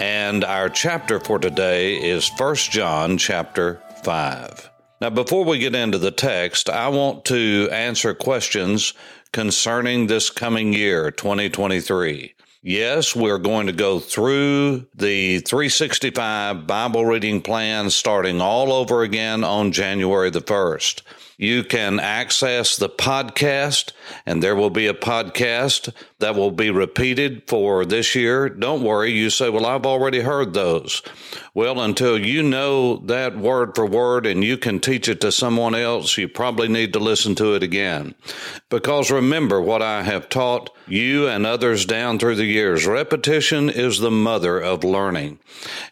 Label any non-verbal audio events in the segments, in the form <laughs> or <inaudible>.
And our chapter for today is 1 John chapter 5. Now, before we get into the text, I want to answer questions concerning this coming year, 2023. Yes, we're going to go through the 365 Bible reading plan starting all over again on January the 1st. You can access the podcast, and there will be a podcast that will be repeated for this year. Don't worry, you say, Well, I've already heard those. Well, until you know that word for word and you can teach it to someone else, you probably need to listen to it again. Because remember what I have taught you and others down through the years repetition is the mother of learning.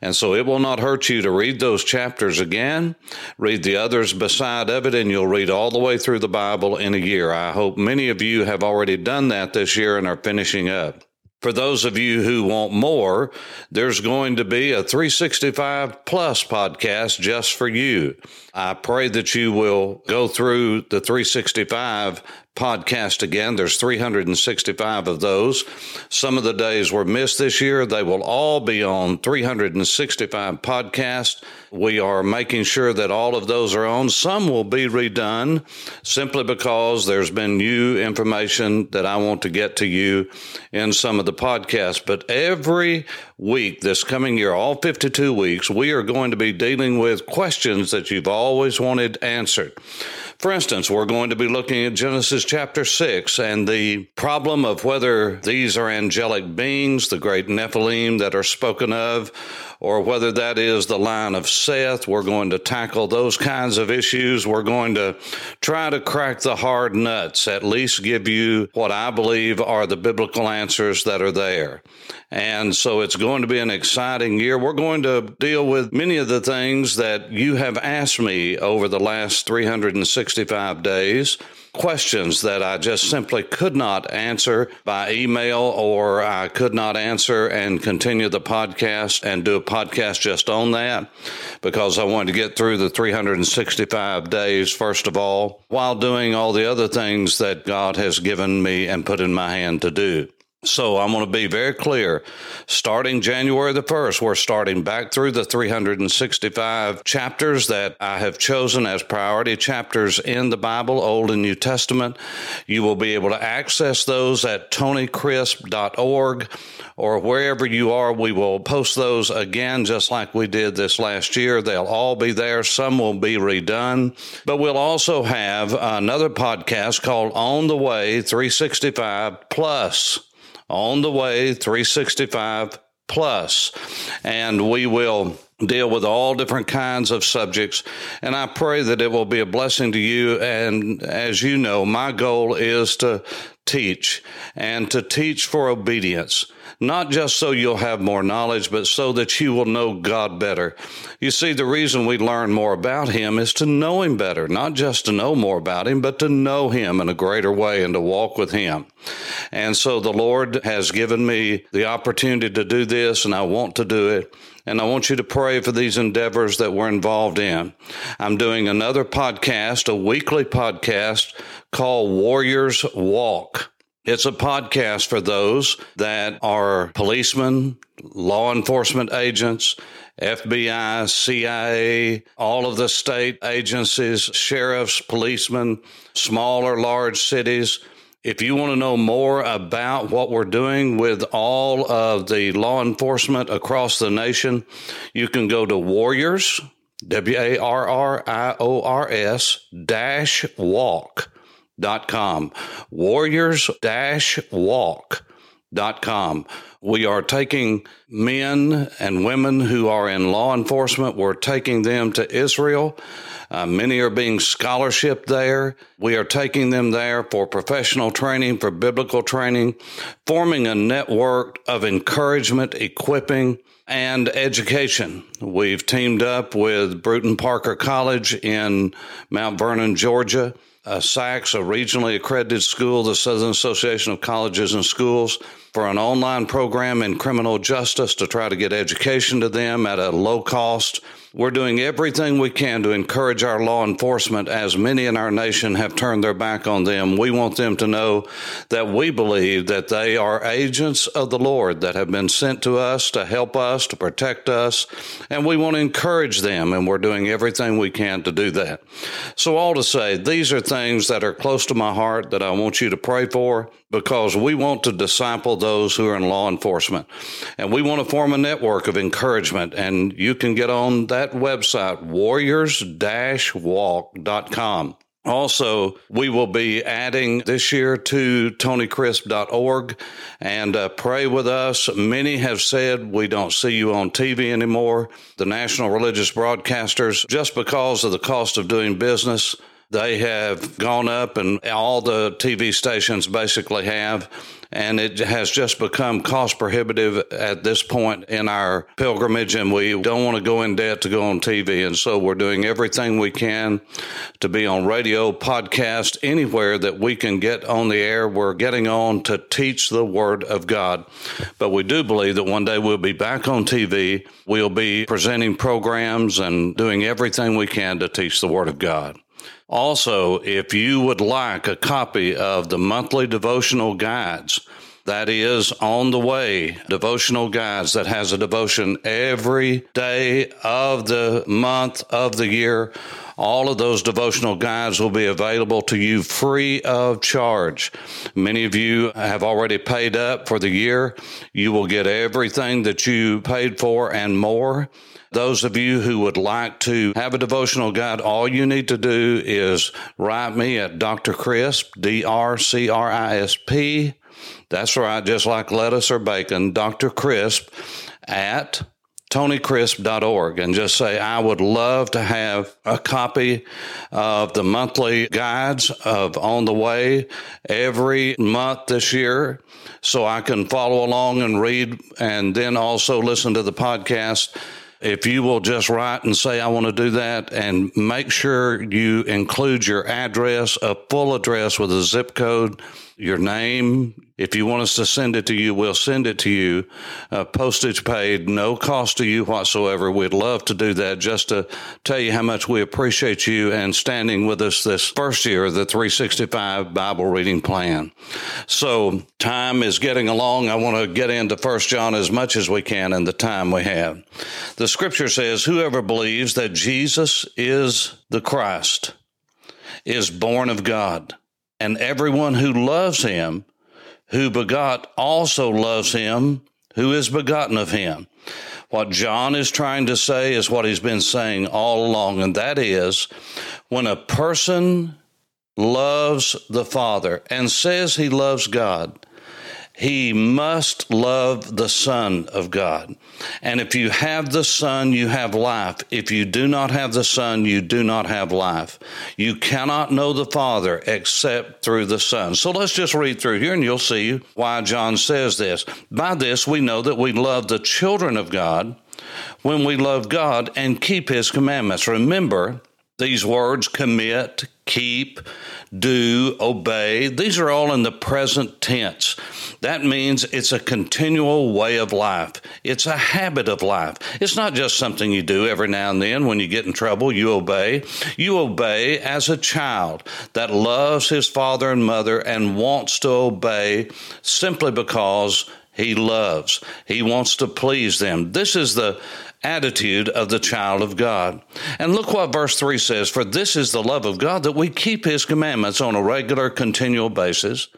And so it will not hurt you to read those chapters again, read the others beside of it, and you'll read all the way through the Bible in a year. I hope many of you have already done that this year and are finishing up. For those of you who want more, there's going to be a 365 plus podcast just for you. I pray that you will go through the 365 podcast again. There's 365 of those. Some of the days were missed this year. They will all be on 365 podcasts. We are making sure that all of those are on. Some will be redone simply because there's been new information that I want to get to you in some of the podcasts. But every week this coming year, all 52 weeks, we are going to be dealing with questions that you've always wanted answered. For instance, we're going to be looking at Genesis chapter 6 and the problem of whether these are angelic beings, the great Nephilim that are spoken of, or whether that is the line of Seth. We're going to tackle those kinds of issues. We're going to try to crack the hard nuts, at least give you what I believe are the biblical answers that are there. And so it's going to be an exciting year. We're going to deal with many of the things that you have asked me over the last 365 days questions that I just simply could not answer by email or I could not answer and continue the podcast and do a podcast just on that because I wanted to get through the 365 days, first of all, while doing all the other things that God has given me and put in my hand to do. So I'm going to be very clear. Starting January the 1st, we're starting back through the 365 chapters that I have chosen as priority chapters in the Bible, Old and New Testament. You will be able to access those at tonycrisp.org or wherever you are. We will post those again, just like we did this last year. They'll all be there. Some will be redone, but we'll also have another podcast called On the Way 365 Plus on the way 365 plus, and we will deal with all different kinds of subjects. And I pray that it will be a blessing to you. And as you know, my goal is to teach and to teach for obedience not just so you'll have more knowledge, but so that you will know God better. You see, the reason we learn more about Him is to know Him better, not just to know more about Him, but to know Him in a greater way and to walk with Him. And so the Lord has given me the opportunity to do this, and I want to do it. And I want you to pray for these endeavors that we're involved in. I'm doing another podcast, a weekly podcast called Warriors Walk. It's a podcast for those that are policemen, law enforcement agents, FBI, CIA, all of the state agencies, sheriffs, policemen, small or large cities. If you want to know more about what we're doing with all of the law enforcement across the nation, you can go to Warriors, W A R R I O R S, dash walk dot com. Warriors dash walk com. We are taking men and women who are in law enforcement, we're taking them to Israel. Uh, many are being scholarship there. We are taking them there for professional training, for biblical training, forming a network of encouragement, equipping, and education. We've teamed up with Brewton Parker College in Mount Vernon, Georgia uh, SACS, a regionally accredited school, the Southern Association of Colleges and Schools, for an online program in criminal justice to try to get education to them at a low cost we're doing everything we can to encourage our law enforcement as many in our nation have turned their back on them. We want them to know that we believe that they are agents of the Lord that have been sent to us to help us, to protect us, and we want to encourage them, and we're doing everything we can to do that. So, all to say, these are things that are close to my heart that I want you to pray for because we want to disciple those who are in law enforcement. And we want to form a network of encouragement. And you can get on that website, warriors walk.com. Also, we will be adding this year to TonyCrisp.org and uh, pray with us. Many have said we don't see you on TV anymore. The national religious broadcasters, just because of the cost of doing business, they have gone up, and all the TV stations basically have. And it has just become cost prohibitive at this point in our pilgrimage, and we don't want to go in debt to go on TV. And so we're doing everything we can to be on radio, podcast, anywhere that we can get on the air. We're getting on to teach the Word of God. But we do believe that one day we'll be back on TV. We'll be presenting programs and doing everything we can to teach the Word of God. Also, if you would like a copy of the monthly devotional guides, that is on the way devotional guides that has a devotion every day of the month of the year. All of those devotional guides will be available to you free of charge. Many of you have already paid up for the year. You will get everything that you paid for and more. Those of you who would like to have a devotional guide, all you need to do is write me at Dr. Crisp, D R C R I S P. That's right, just like lettuce or bacon, Dr. Crisp at TonyCrisp.org and just say, I would love to have a copy of the monthly guides of On the Way every month this year so I can follow along and read and then also listen to the podcast if you will just write and say, I want to do that, and make sure you include your address, a full address with a zip code, your name, if you want us to send it to you, we'll send it to you. Uh, postage paid, no cost to you whatsoever. We'd love to do that just to tell you how much we appreciate you and standing with us this first year of the 365 Bible reading plan. So time is getting along. I want to get into First John as much as we can in the time we have. The scripture says, whoever believes that Jesus is the Christ is born of God and everyone who loves him who begot also loves him who is begotten of him. What John is trying to say is what he's been saying all along, and that is when a person loves the Father and says he loves God, he must love the Son of God. And if you have the Son, you have life. If you do not have the Son, you do not have life. You cannot know the Father except through the Son. So let's just read through here and you'll see why John says this. By this, we know that we love the children of God when we love God and keep His commandments. Remember, these words commit, keep, do, obey, these are all in the present tense. That means it's a continual way of life. It's a habit of life. It's not just something you do every now and then when you get in trouble, you obey. You obey as a child that loves his father and mother and wants to obey simply because he loves. He wants to please them. This is the attitude of the child of God. And look what verse 3 says For this is the love of God that we keep his commandments on a regular, continual basis,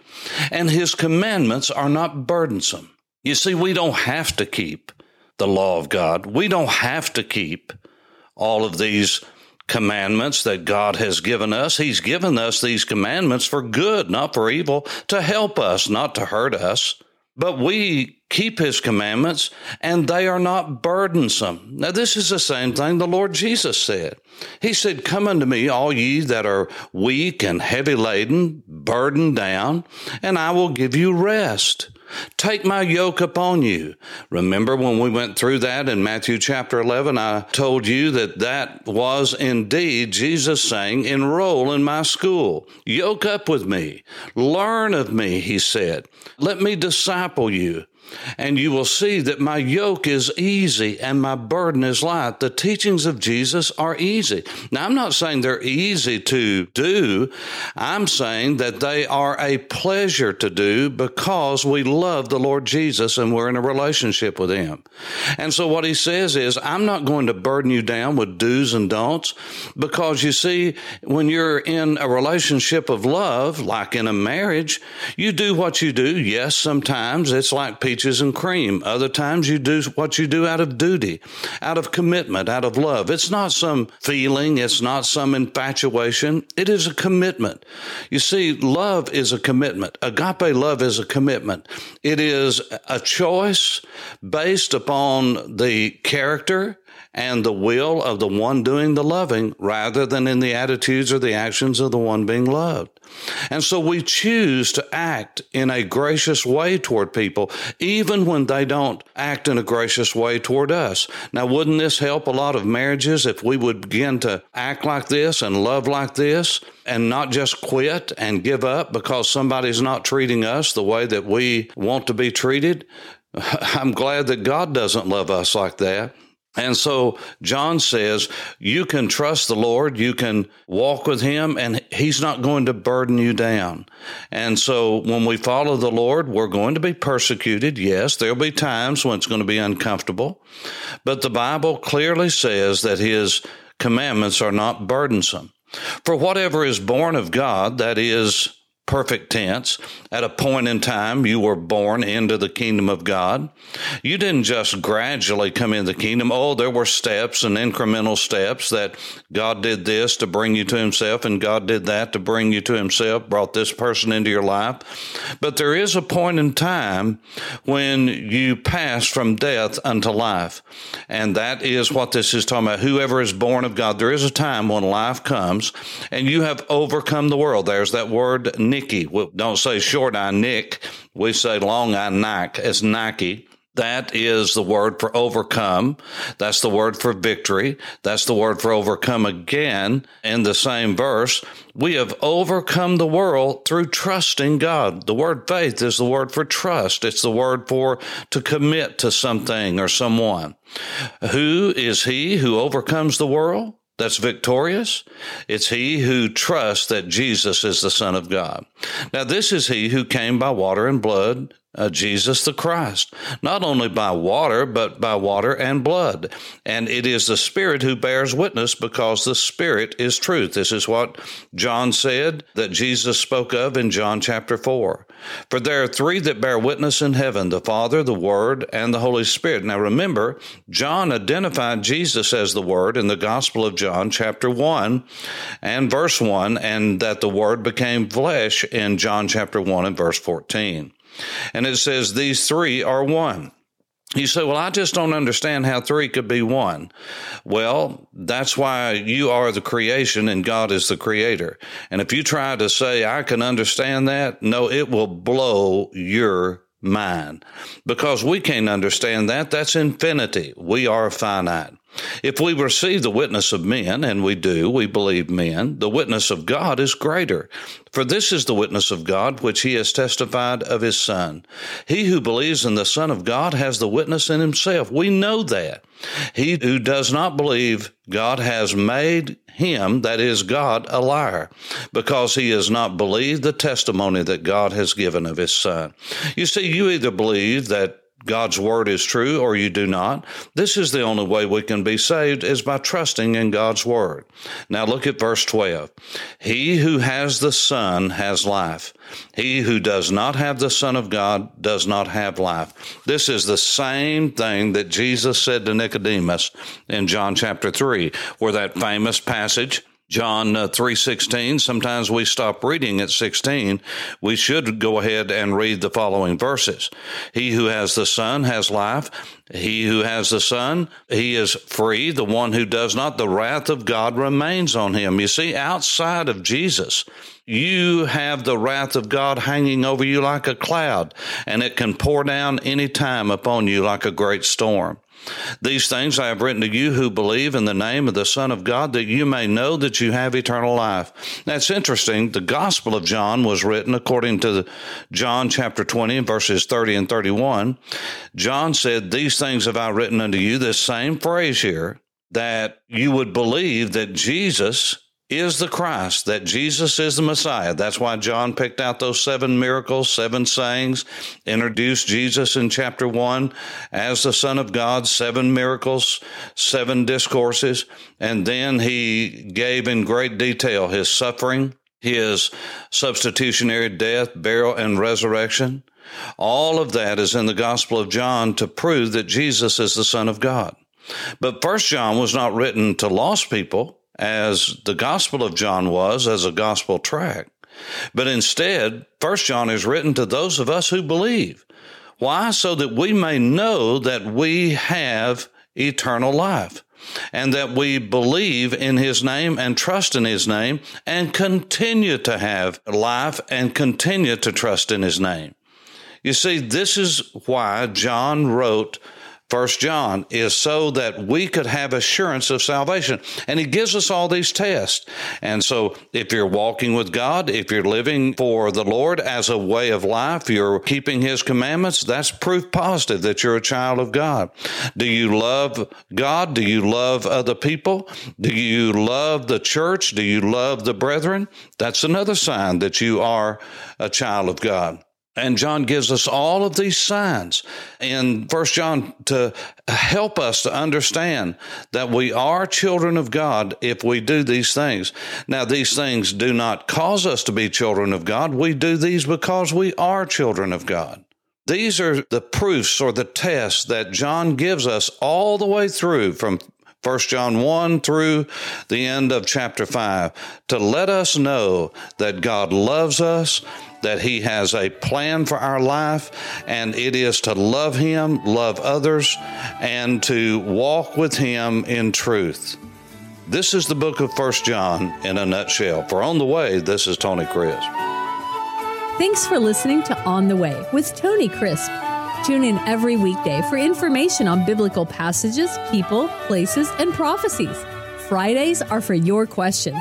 and his commandments are not burdensome. You see, we don't have to keep the law of God, we don't have to keep all of these commandments that God has given us. He's given us these commandments for good, not for evil, to help us, not to hurt us. But we keep his commandments and they are not burdensome. Now, this is the same thing the Lord Jesus said. He said, Come unto me, all ye that are weak and heavy laden, burdened down, and I will give you rest. Take my yoke upon you. Remember when we went through that in Matthew chapter 11, I told you that that was indeed Jesus saying, enroll in my school. Yoke up with me. Learn of me, he said. Let me disciple you and you will see that my yoke is easy and my burden is light. The teachings of Jesus are easy. Now, I'm not saying they're easy to do. I'm saying that they are a pleasure to do because we love the Lord Jesus and we're in a relationship with Him. And so what He says is, I'm not going to burden you down with do's and don'ts because you see, when you're in a relationship of love, like in a marriage, you do what you do. Yes, sometimes it's like Peter peaches and cream. Other times you do what you do out of duty, out of commitment, out of love. It's not some feeling. It's not some infatuation. It is a commitment. You see, love is a commitment. Agape love is a commitment. It is a choice based upon the character and the will of the one doing the loving rather than in the attitudes or the actions of the one being loved. And so we choose to act in a gracious way toward people, even when they don't act in a gracious way toward us. Now, wouldn't this help a lot of marriages if we would begin to act like this and love like this and not just quit and give up because somebody's not treating us the way that we want to be treated? <laughs> I'm glad that God doesn't love us like that. And so John says, you can trust the Lord, you can walk with him, and he's not going to burden you down. And so when we follow the Lord, we're going to be persecuted. Yes, there'll be times when it's going to be uncomfortable, but the Bible clearly says that his commandments are not burdensome. For whatever is born of God, that is perfect tense. At a point in time, you were born into the kingdom of God. You didn't just gradually come into the kingdom. Oh, there were steps and incremental steps that God did this to bring you to himself and God did that to bring you to himself, brought this person into your life. But there is a point in time when you pass from death unto life. And that is what this is talking about. Whoever is born of God, there is a time when life comes and you have overcome the world. There's that word, Nicky. We don't say short eye Nick. We say long eye Nike. It's Nike. That is the word for overcome. That's the word for victory. That's the word for overcome again in the same verse. We have overcome the world through trusting God. The word faith is the word for trust. It's the word for to commit to something or someone. Who is he who overcomes the world? That's victorious. It's he who trusts that Jesus is the Son of God. Now, this is he who came by water and blood, uh, Jesus the Christ, not only by water, but by water and blood. And it is the Spirit who bears witness because the Spirit is truth. This is what John said that Jesus spoke of in John chapter 4. For there are three that bear witness in heaven the Father, the Word, and the Holy Spirit. Now remember, John identified Jesus as the Word in the Gospel of John, chapter 1 and verse 1, and that the Word became flesh in John chapter 1 and verse 14. And it says these three are one. You say, well, I just don't understand how three could be one. Well, that's why you are the creation and God is the creator. And if you try to say, I can understand that, no, it will blow your mind because we can't understand that. That's infinity. We are finite. If we receive the witness of men, and we do, we believe men, the witness of God is greater. For this is the witness of God which he has testified of his Son. He who believes in the Son of God has the witness in himself. We know that. He who does not believe God has made him, that is God, a liar, because he has not believed the testimony that God has given of his Son. You see, you either believe that God's word is true or you do not. This is the only way we can be saved is by trusting in God's word. Now look at verse 12. He who has the Son has life. He who does not have the Son of God does not have life. This is the same thing that Jesus said to Nicodemus in John chapter 3, where that famous passage John uh, 3:16 sometimes we stop reading at 16 we should go ahead and read the following verses. He who has the son has life. He who has the son he is free. The one who does not the wrath of God remains on him. You see outside of Jesus you have the wrath of God hanging over you like a cloud and it can pour down any time upon you like a great storm these things I have written to you who believe in the name of the Son of God, that you may know that you have eternal life. That's interesting. The Gospel of John was written according to John chapter 20, verses 30 and 31. John said, These things have I written unto you, this same phrase here, that you would believe that Jesus is the Christ, that Jesus is the Messiah. That's why John picked out those seven miracles, seven sayings, introduced Jesus in chapter one as the Son of God, seven miracles, seven discourses, and then he gave in great detail his suffering, his substitutionary death, burial, and resurrection. All of that is in the Gospel of John to prove that Jesus is the Son of God. But First John was not written to lost people as the Gospel of John was as a gospel tract. But instead, First John is written to those of us who believe. Why? So that we may know that we have eternal life and that we believe in his name and trust in his name and continue to have life and continue to trust in his name. You see, this is why John wrote First John is so that we could have assurance of salvation. And he gives us all these tests. And so if you're walking with God, if you're living for the Lord as a way of life, you're keeping his commandments, that's proof positive that you're a child of God. Do you love God? Do you love other people? Do you love the church? Do you love the brethren? That's another sign that you are a child of God. And John gives us all of these signs in First John to help us to understand that we are children of God if we do these things. Now, these things do not cause us to be children of God. We do these because we are children of God. These are the proofs or the tests that John gives us all the way through from 1 John 1 through the end of chapter 5 to let us know that God loves us that He has a plan for our life, and it is to love Him, love others, and to walk with Him in truth. This is the book of First John in a nutshell. For On the Way, this is Tony Crisp. Thanks for listening to On the Way with Tony Crisp. Tune in every weekday for information on biblical passages, people, places, and prophecies. Fridays are for your questions.